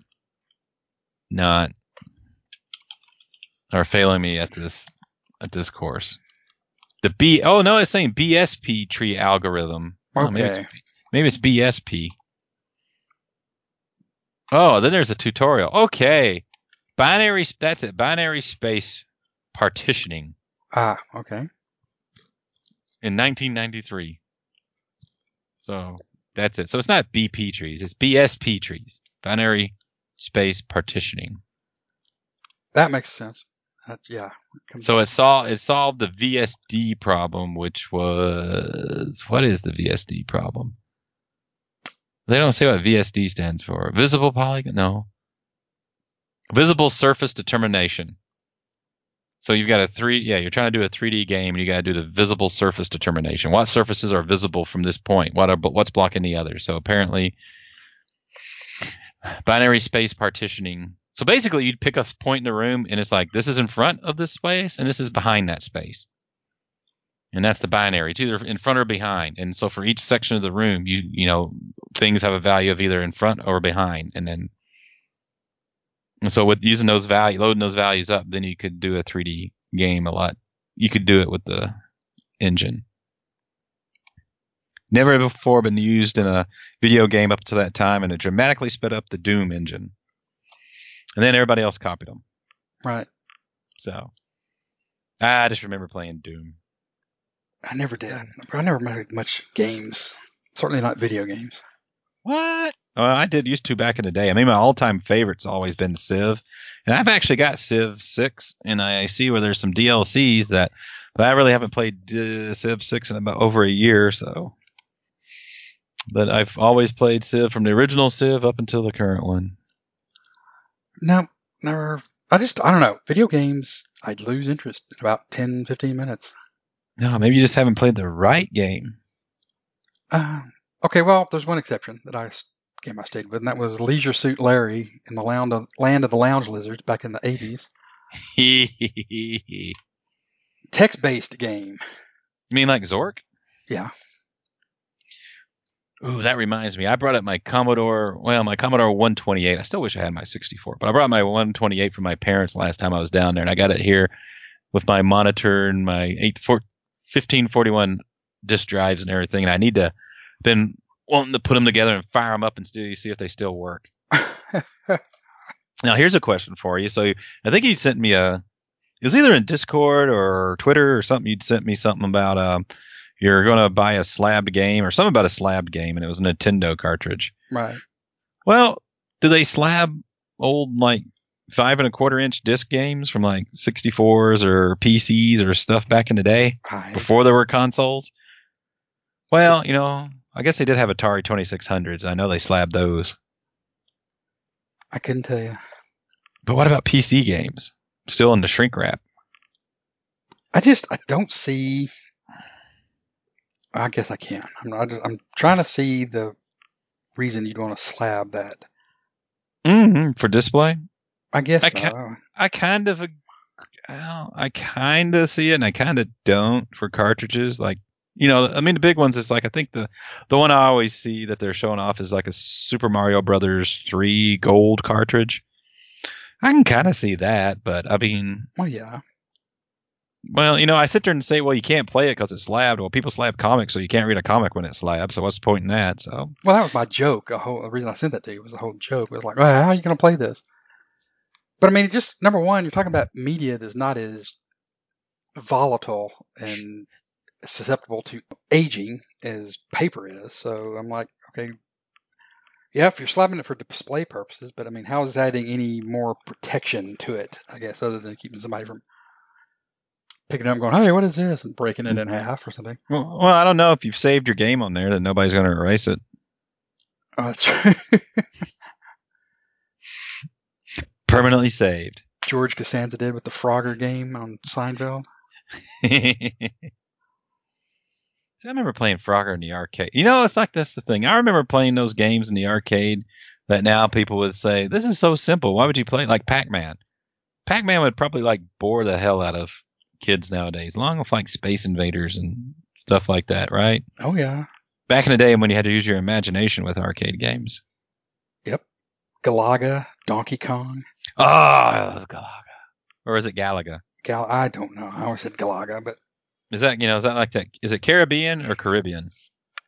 not, are failing me at this, at this course. The B. Oh no, it's saying BSP tree algorithm. Oh, maybe, Okay. it's, maybe it's BSP. Oh, then there's a tutorial. Okay, binary. That's it. Binary space partitioning Ah, okay. in 1993. So that's it. So it's not BP trees. It's BSP trees. Binary space partitioning. That makes sense. That, yeah. So it solved it solved the VSD problem, which was what is the VSD problem? They don't say what VSD stands for. Visible polygon? No. Visible surface determination. So you've got a three, yeah, you're trying to do a 3D game, and you got to do the visible surface determination. What surfaces are visible from this point? What are what's blocking the others? So apparently, binary space partitioning. So basically, you'd pick a point in the room, and it's like this is in front of this space, and this is behind that space, and that's the binary. It's either in front or behind. And so for each section of the room, you you know things have a value of either in front or behind, and then and so with using those value, loading those values up, then you could do a 3D game a lot. You could do it with the engine. Never before been used in a video game up to that time, and it dramatically sped up the Doom engine. And then everybody else copied them. Right. So I just remember playing Doom. I never did. I never made much games. Certainly not video games. What? Well, I did used to back in the day. I mean, my all-time favorite's always been Civ, and I've actually got Civ Six, and I see where there's some DLCs that, but I really haven't played uh, Civ Six in about over a year, so. But I've always played Civ from the original Civ up until the current one. No, never. I just, I don't know. Video games, I'd lose interest in about 10, 15 minutes. No, maybe you just haven't played the right game. Uh, okay, well, there's one exception that I game I stayed with, and that was Leisure Suit Larry in the land of, land of the Lounge Lizards back in the 80s. you Text-based game. You mean like Zork? Yeah. Ooh, that reminds me. I brought up my Commodore, well, my Commodore 128. I still wish I had my 64, but I brought my 128 from my parents last time I was down there, and I got it here with my monitor and my 8, 4, 1541 disk drives and everything. And I need to, been wanting to put them together and fire them up and see, see if they still work. Now, here's a question for you. So, I think you sent me a, it was either in Discord or Twitter or something. You'd sent me something about, um, you're going to buy a slabbed game or something about a slabbed game, and it was a Nintendo cartridge. right. Well, do they slab old like five and a quarter inch disc games from like 64s or PCs or stuff back in the day I, before there were consoles? Well, you know, I guess they did have Atari 2600s. I know they slabbed those. I couldn't tell you. But what about PC games? Still in the shrink wrap. I just, I don't see. I guess I can. I'm, I just, I'm trying to see the reason you'd want to slab that. Mm-hmm. For display? I guess I so. I kind of, well, I kind of see it, and I kind of don't for cartridges. Like, you know, I mean, the big ones is like I think the the one I always see that they're showing off is like a Super Mario Brothers three gold cartridge. I can kind of see that, but I mean, Well, yeah. Well, you know, I sit there and say, well, you can't play it because it's slabbed. Well, people slab comics, so you can't read a comic when it's slabbed. So what's the point in that? So Well, that was my joke. The whole the reason I sent that to you was a whole joke. It was like, well, how are you going to play this? But I mean, just number one, you're talking about media that's not as volatile and susceptible to aging as paper is. So I'm like, okay, yeah, if you're slabbing it for display purposes, but I mean, how is adding any more protection to it? I guess other than keeping somebody from picking it up going, hey, what is this, and breaking it in mm-hmm. half or something. well, well, I don't know if you've saved your game on there that nobody's going to erase it. Oh, that's true. Permanently saved. George Costanza did with the Frogger game on Seinfeld. See, I remember playing Frogger in the arcade. You know, it's like that's the thing. I remember playing those games in the arcade that now people would say, "This is so simple. Why would you play it like Pac-Man?" Pac-Man would probably like bore the hell out of kids nowadays, along with like Space Invaders and stuff like that, right? Oh yeah, Back in the day when you had to use your imagination with arcade games. Yep. Galaga, Donkey Kong. Oh, I love Galaga. Or is it Galaga? Gal, I don't know. I always said Galaga, but Is that you know is that like that? Is it Caribbean or Caribbean?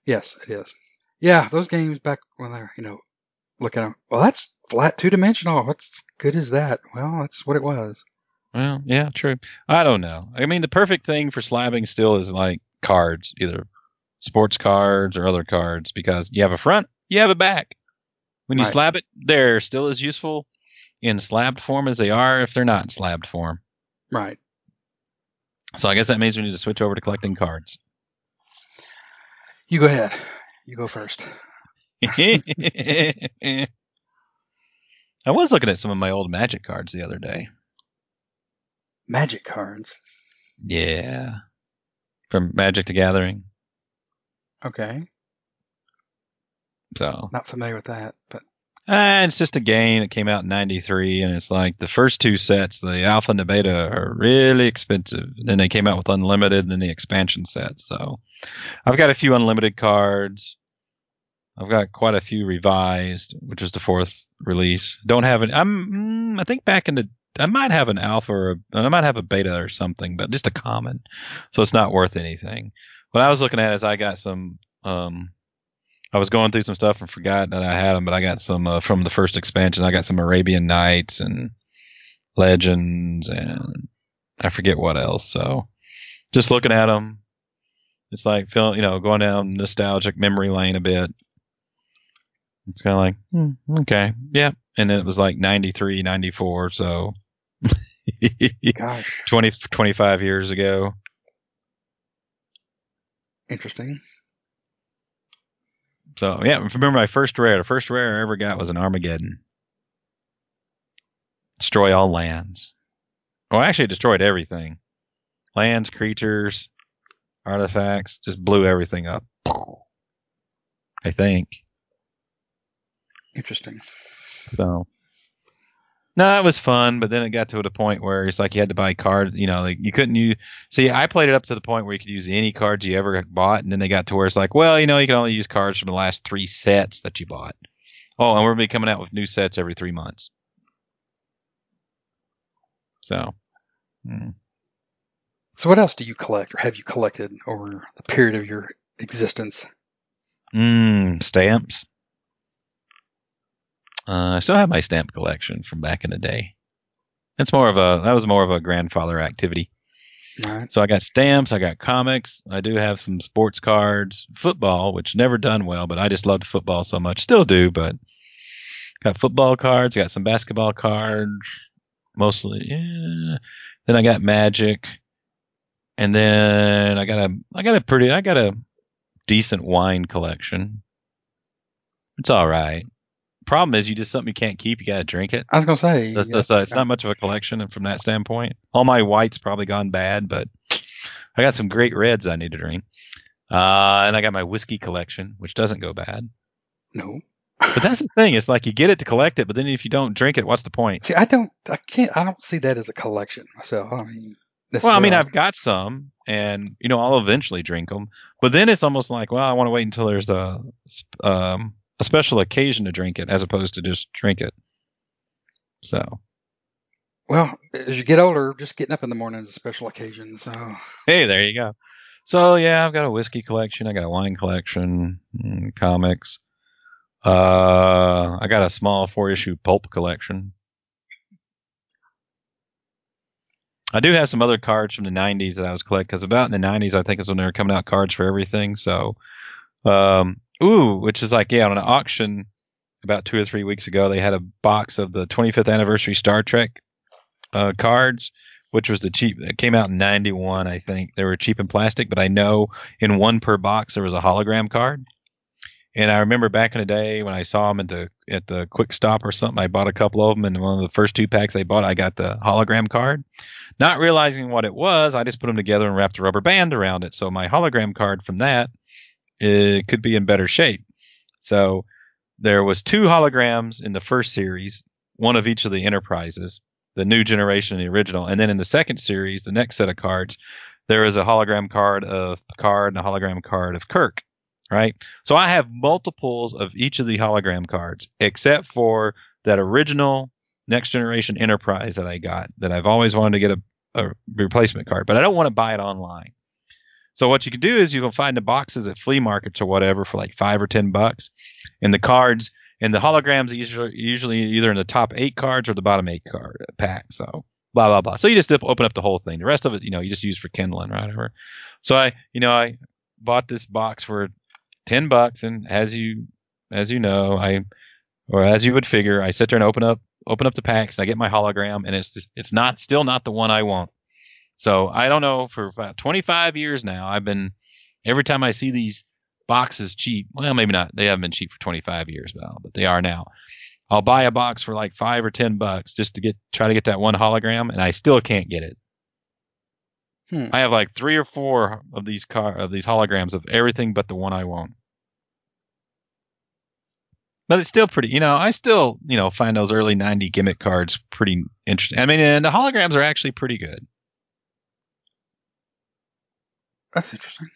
Yes, it is. Yeah, those games back when they're you know looking at them, well that's flat two dimensional. What's good is that? Well, that's what it was. Well, yeah, true. I don't know. I mean, the perfect thing for slabbing still is like cards, either sports cards or other cards, because you have a front, you have a back. When you Right. slab it, they're still as useful in slabbed form as they are if they're not in slabbed form. Right. So I guess that means we need to switch over to collecting cards. You go ahead. You go first. I was looking at some of my old Magic cards the other day. Magic cards. Yeah. From Magic the Gathering. Okay. So Not familiar with that, but Uh, it's just a game that came out in 93, and it's like the first two sets, the alpha and the beta, are really expensive. Then they came out with unlimited and then the expansion set. So I've got a few unlimited cards. I've got quite a few revised, which is the fourth release. Don't have it. I'm, mm, I think back in the, I might have an alpha or a, I might have a beta or something, but just a common. So it's not worth anything. What I was looking at is I got some, um, I was going through some stuff and forgot that I had them, but I got some uh, from the first expansion. I got some Arabian Nights and Legends and I forget what else. So just looking at them, it's like feeling, you know, going down nostalgic memory lane a bit. It's kind of like, hmm, okay, yeah. And then it was like 93, 94, so gosh, 20, 25 years ago. interesting. So yeah, remember my first rare. The first rare I ever got was an Armageddon. Destroy all lands. Well, I actually destroyed everything. Lands, creatures, artifacts, just blew everything up. I think. Interesting. So no, it was fun, but then it got to the point where it's like you had to buy cards. You know, like you couldn't use. See, I played it up to the point where you could use any cards you ever bought, and then they got to where it's like, well, you know, you can only use cards from the last three sets that you bought. Oh, and we're gonna be coming out with new sets every three months. So, hmm. So, what else do you collect, or have you collected over the period of your existence? mm, stamps. Uh, I still have my stamp collection from back in the day. It's more of a that was more of a grandfather activity. Right. So I got stamps, I got comics, I do have some sports cards, football, which never done well, but I just loved football so much, still do, but got football cards, got some basketball cards, mostly. Yeah. Then I got Magic, and then I got a I got a pretty I got a decent wine collection. It's all right. Problem is, you just something you can't keep. You got to drink it. I was gonna say That's, that's, uh, it's not much of a collection and from that standpoint. All my whites probably gone bad, but I got some great reds I need to drink. Uh, and I got my whiskey collection, which doesn't go bad. no. But that's the thing. It's like you get it to collect it, but then if you don't drink it, what's the point? See, I don't, I can't, I don't see that as a collection myself. I mean, Well, I mean. I've got some, and you know, I'll eventually drink them. But then it's almost like, well, I want to wait until there's a um, a special occasion to drink it, as opposed to just drink it. So, well, as you get older, just getting up in the morning is a special occasion. So, hey, there you go. So yeah, I've got a whiskey collection. I got a wine collection, mm, comics. Uh, I got a small four issue pulp collection. I do have some other cards from the 90s that I was collecting because about in the 90s, I think is when they were coming out cards for everything. So, um, ooh, which is like, yeah, on an auction about two or three weeks ago, they had a box of the 25th anniversary Star Trek uh, cards, which was the cheap. It came out in 91, I think. They were cheap in plastic, but I know in one per box there was a hologram card. And I remember back in the day when I saw them at the at the Quick Stop or something, I bought a couple of them, and one of the first two packs I bought, I got the hologram card. Not realizing what it was, I just put them together and wrapped a rubber band around it. So my hologram card from that it could be in better shape. So there was two holograms in the first series, one of each of the enterprises, the new generation and the original, and then in the second series, the next set of cards, there is a hologram card of Picard and a hologram card of Kirk. Right. So I have multiples of each of the hologram cards, except for that original next generation enterprise that I got that I've always wanted to get a, a replacement card, but I don't want to buy it online. So what you can do is you can find the boxes at flea markets or whatever for like five or ten bucks, and the cards and the holograms are usually usually either in the top eight cards or the bottom eight card uh, pack. So blah blah blah. So you just open up the whole thing. The rest of it, you know, you just use for kindling or whatever. So I, you know, I bought this box for ten bucks, and as you as you know, I or as you would figure, I sit there and open up open up the packs. I get my hologram, and it's just, it's not still not the one I want. So I don't know. For about 25 years now, I've been every time I see these boxes cheap. Well, maybe not. They haven't been cheap for 25 years, well, but they are now. I'll buy a box for like five or ten bucks just to get try to get that one hologram, and I still can't get it. Hmm. I have like three or four of these car of these holograms of everything but the one I want. But it's still pretty, you know. I still, you know, find those early '90 gimmick cards pretty interesting. I mean, and the holograms are actually pretty good. That's interesting.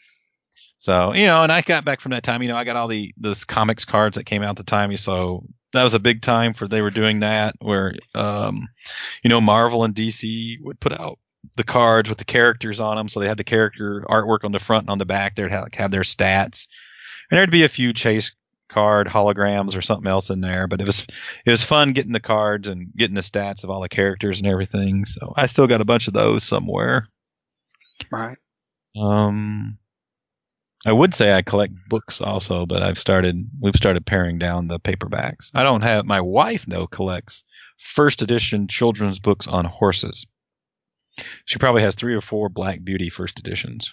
So you know, and I got back from that time. You know, I got all the those comics cards that came out at the time. So that was a big time for they were doing that, where um, you know, Marvel and DC would put out the cards with the characters on them. So they had the character artwork on the front and on the back. They'd have, have their stats, and there'd be a few chase card holograms or something else in there. But it was it was fun getting the cards and getting the stats of all the characters and everything. So I still got a bunch of those somewhere. Right. Um, I would say I collect books also, but I've started we've started paring down the paperbacks. I don't have my wife though collects first edition children's books on horses. She probably has three or four Black Beauty first editions.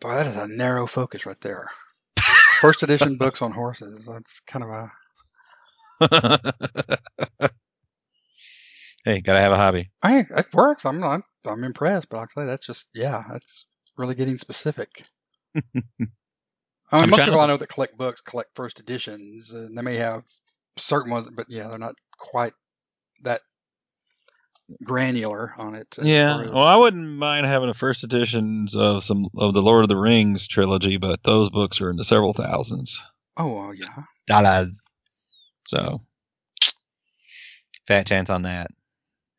Boy, that is a narrow focus right there. First edition books on horses. That's kind of a. hey, gotta have a hobby. I it works. I'm not. I'm impressed, but I'll say that's just yeah. That's really getting specific. I mean, most people to- I know that collect books collect first editions, and they may have certain ones, but yeah, they're not quite that granular on it. Yeah, as- well, I wouldn't mind having a first editions of some of the Lord of the Rings trilogy, but those books are in the several thousands oh well, yeah. dollars. So, fat chance on that.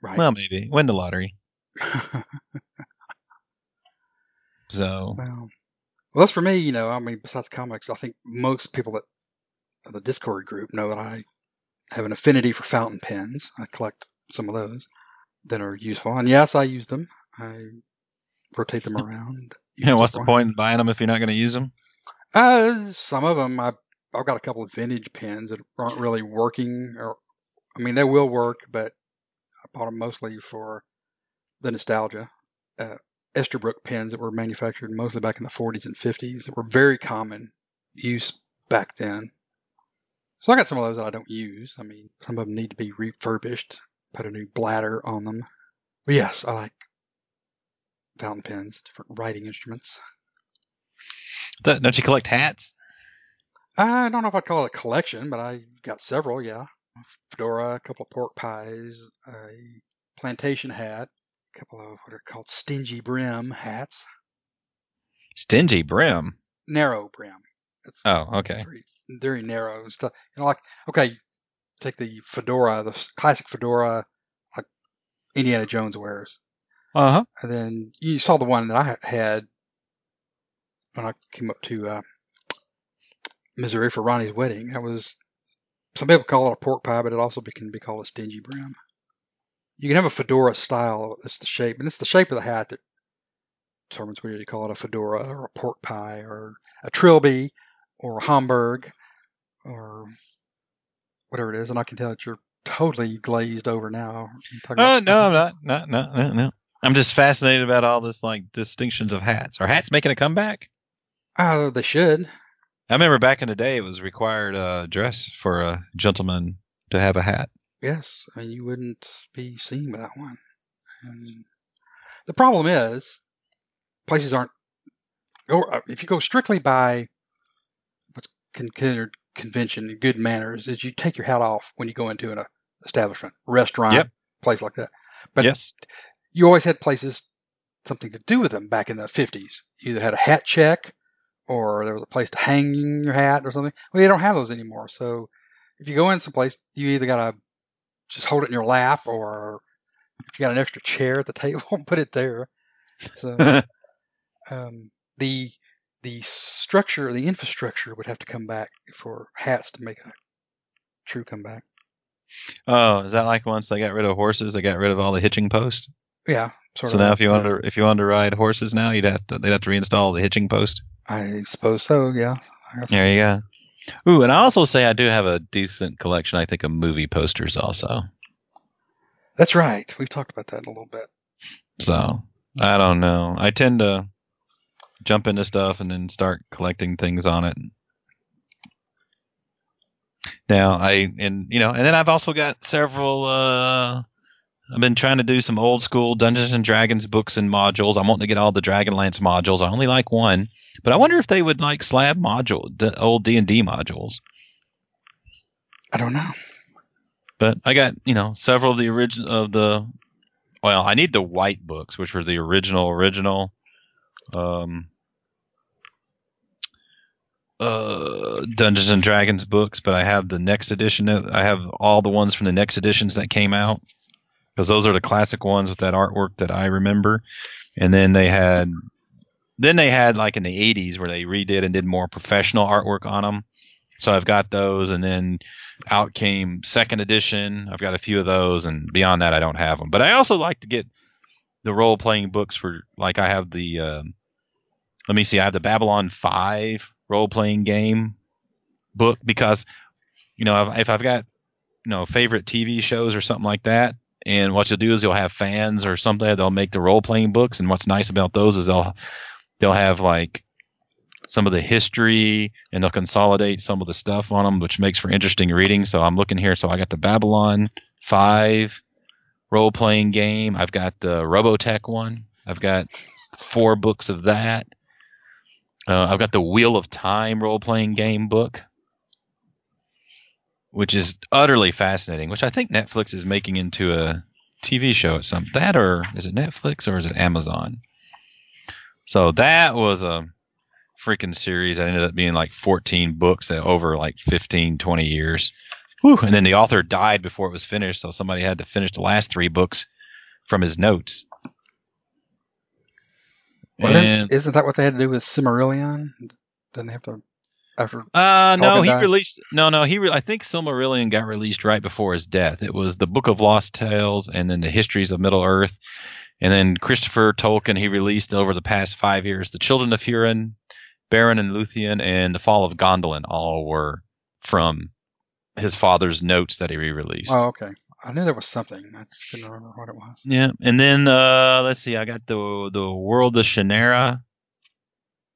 Right. Well, maybe win the lottery. So, Well, well, that's for me. You know, I mean, besides comics, I think most people that the Discord group know that I have an affinity for fountain pens. I collect some of those that are useful, and yes, I use them. I rotate them around. yeah, what's the them. point in buying them if you're not going to use them? Uh, some of them, I I've got a couple of vintage pens that aren't really working, or I mean, they will work, but I bought them mostly for the nostalgia. Uh, Esterbrook pens that were manufactured mostly back in the 40s and 50s that were very common use back then. So I got some of those that I don't use. I mean, some of them need to be refurbished, put a new bladder on them. But yes, I like fountain pens, different writing instruments. Don't you collect hats? I don't know if I'd call it a collection, but I got several, yeah. Fedora, a couple of pork pies, a plantation hat, a couple of what are called stingy brim hats, Stingy brim. narrow brim. It's Oh, okay. very, very narrow and stuff. You know, like, okay, take the fedora, the classic fedora, like Indiana Jones wears. Uh huh. And then you saw the one that I had when I came up to uh, Missouri for Ronnie's wedding. That was some people call it a pork pie, but it also be, can be called a stingy brim. You can have a fedora style. It's the shape, and it's the shape of the hat that determines whether you call it a fedora or a pork pie or a trilby or a Homburg or whatever it is. And I can tell that you're totally glazed over now. Oh about- no, I'm not. No, no, no, no. I'm just fascinated about all this like distinctions of hats. Are hats making a comeback? Oh, they should. I remember back in the day, it was required uh, dress for a gentleman to have a hat. Yes, I mean you wouldn't be seen without one. And the problem is, places aren't. Or uh, if you go strictly by what's considered convention and good manners, is you take your hat off when you go into an establishment, restaurant, Yep. place like that. But yes. you always had places something to do with them back in the 50s. You either had a hat check or there was a place to hang your hat or something. Well, you don't have those anymore. So if you go in someplace, you either got to just hold it in your lap or if you got an extra chair at the table, put it there. So, um, the the structure, the infrastructure would have to come back for hats to make a true comeback. Oh, is that like once they got rid of horses, they got rid of all the hitching posts? Yeah. Sort So now, if you that. want to, if you want to ride horses now, you'd have to, they'd have to reinstall the hitching post. I suppose so. Yeah. There you go. Ooh, and I also say I do have a decent collection. I think of movie posters also. That's right. We've talked about that in a little bit. So I don't know. I tend to jump into stuff and then start collecting things on it. Now I and you know, and then I've also got several. uh I've been trying to do some old school Dungeons and Dragons books and modules. I'm wanting to get all the Dragonlance modules. I only like one, but I wonder if they would like slab module, the old D and D modules. I don't know. But I got you know several of the original of the. Well, I need the white books, which were the original original. Um, uh, Dungeons and Dragons books, but I have the next edition. I have all the ones from the next editions that came out because those are the classic ones with that artwork that I remember. And then they had, then they had like in the '80s where they redid and did more professional artwork on them. So I've got those, and then out came second edition. I've got a few of those, and beyond that, I don't have them. But I also like to get the role playing books for like I have the. Um, let me see. I have the Babylon Five role playing game book because you know if, if I've got you know favorite TV shows or something like that, and what you'll do is you'll have fans or something. They'll make the role playing books, and what's nice about those is they'll they'll have like some of the history and they'll consolidate some of the stuff on them, which makes for interesting reading. So I'm looking here. So I got the Babylon 5 role playing game. I've got the Robotech one. I've got four books of that. Uh, I've got the Wheel of Time role playing game book, which is utterly fascinating, which I think Netflix is making into a TV show at some that or is it Netflix or is it Amazon? So that was a freaking series that ended up being like 14 books that over like 15, 20 years. Whew. And then the author died before it was finished, so somebody had to finish the last three books from his notes. Well, then, isn't that what they had to do with Silmarillion? Didn't they have to after? uh, no, he died? released no, no. He re- I think Silmarillion got released right before his death. It was the Book of Lost Tales and then the Histories of Middle Earth, and then Christopher Tolkien he released over the past five years the Children of Hurin, Beren and Luthien, and the Fall of Gondolin. All were from his father's notes that he re-released. Oh, okay. I knew there was something. I just couldn't remember what it was. Yeah, and then uh, let's see, I got the the World of Shannara.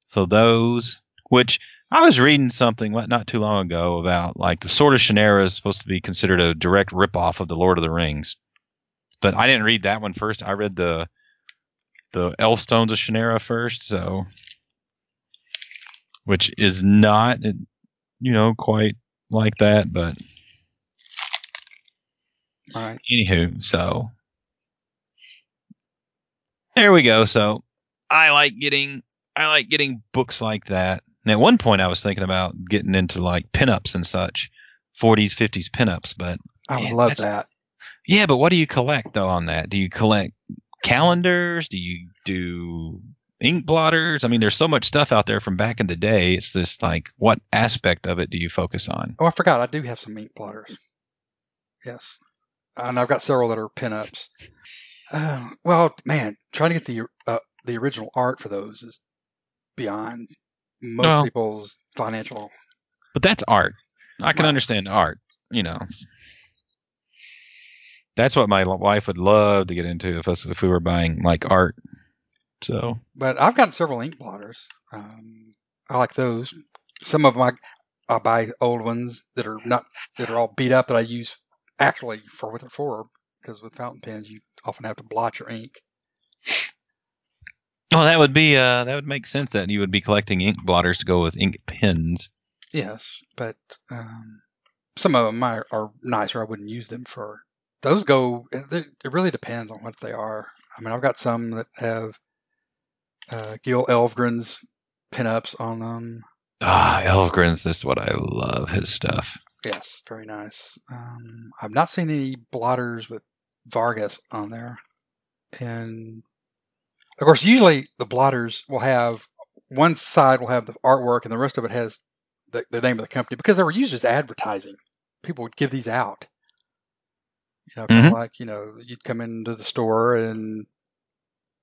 So those, which I was reading something what not too long ago about like the Sword of Shannara is supposed to be considered a direct ripoff of the Lord of the Rings, but I didn't read that one first. I read the the Elfstones of Shannara first, so which is not you know quite like that, but All right. Anywho, so there we go. So I like getting I like getting books like that. And at one point I was thinking about getting into like pinups and such, 40s, 50s pinups, but I would love that. yeah, but what do you collect though on that? Do you collect calendars? Do you do ink blotters? I mean, there's so much stuff out there from back in the day. It's just like what aspect of it do you focus on? Oh, I forgot. I do have some ink blotters. Yes, and I've got several that are pinups. Uh, well, man, trying to get the uh, the original art for those is beyond most people's financial. But that's art. I can understand art, you know. That's what my wife would love to get into if us if we were buying like art. So But I've got several ink blotters. Um, I like those. Some of them I, I buy old ones that are not that are all beat up that I use actually for what they're for. Because with fountain pens, you often have to blot your ink. Well, that would be uh that would make sense that you would be collecting ink blotters to go with ink pens. Yes, but um, some of them are, are nicer. I wouldn't use them for. Those go. It, it really depends on what they are. I mean, I've got some that have uh, Gil Elvgren's pinups on them. Ah, Elvgren's is what I love his stuff. Yes, very nice. Um, I've not seen any blotters with Vargas on there, and of course, usually the blotters will have one side will have the artwork and the rest of it has the, the name of the company because they were used as advertising. People would give these out. You know, Mhm. like, you know, you'd come into the store and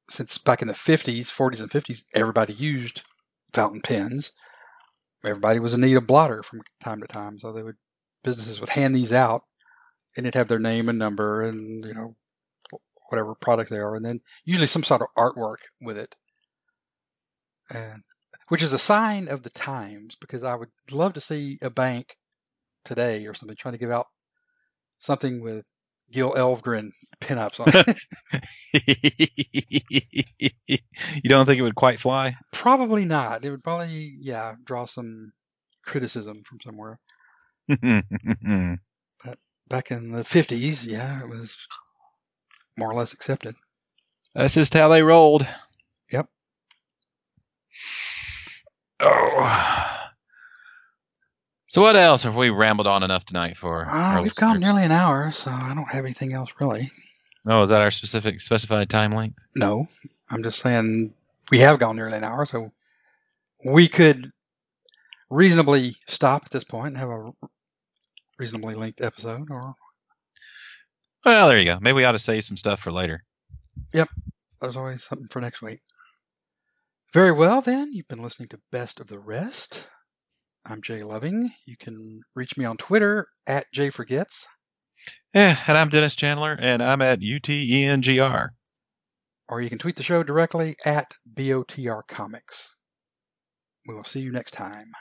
since back in the 50s, 40s and 50s, everybody used fountain pens. Everybody was in need of blotter from time to time. So they would, businesses would hand these out and it'd have their name and number and, you know, whatever product they are. And then usually some sort of artwork with it. And which is a sign of the times because I would love to see a bank today or something trying to give out something with Gil Elvgren pinups on it. you don't think it would quite fly? probably not. It would probably, yeah, draw some criticism from somewhere. Back in the 50s, yeah, it was more or less accepted. That's just how they rolled. Yep. Oh. So what else have we rambled on enough tonight for? Uh, we've gone nearly an hour, so I don't have anything else really. Oh, is that our specific specified time length? No, I'm just saying we have gone nearly an hour, so we could reasonably stop at this point and have a reasonably length episode, or Well, there you go. Maybe we ought to save some stuff for later. Yep. There's always something for next week. Very well, then. You've been listening to Best of the Rest. I'm Jay Loving. You can reach me on Twitter at JForgets, Yeah, and I'm Dennis Chandler, and I'm at E UTENGR. or you can tweet the show directly at BOTR Comics. We will see you next time.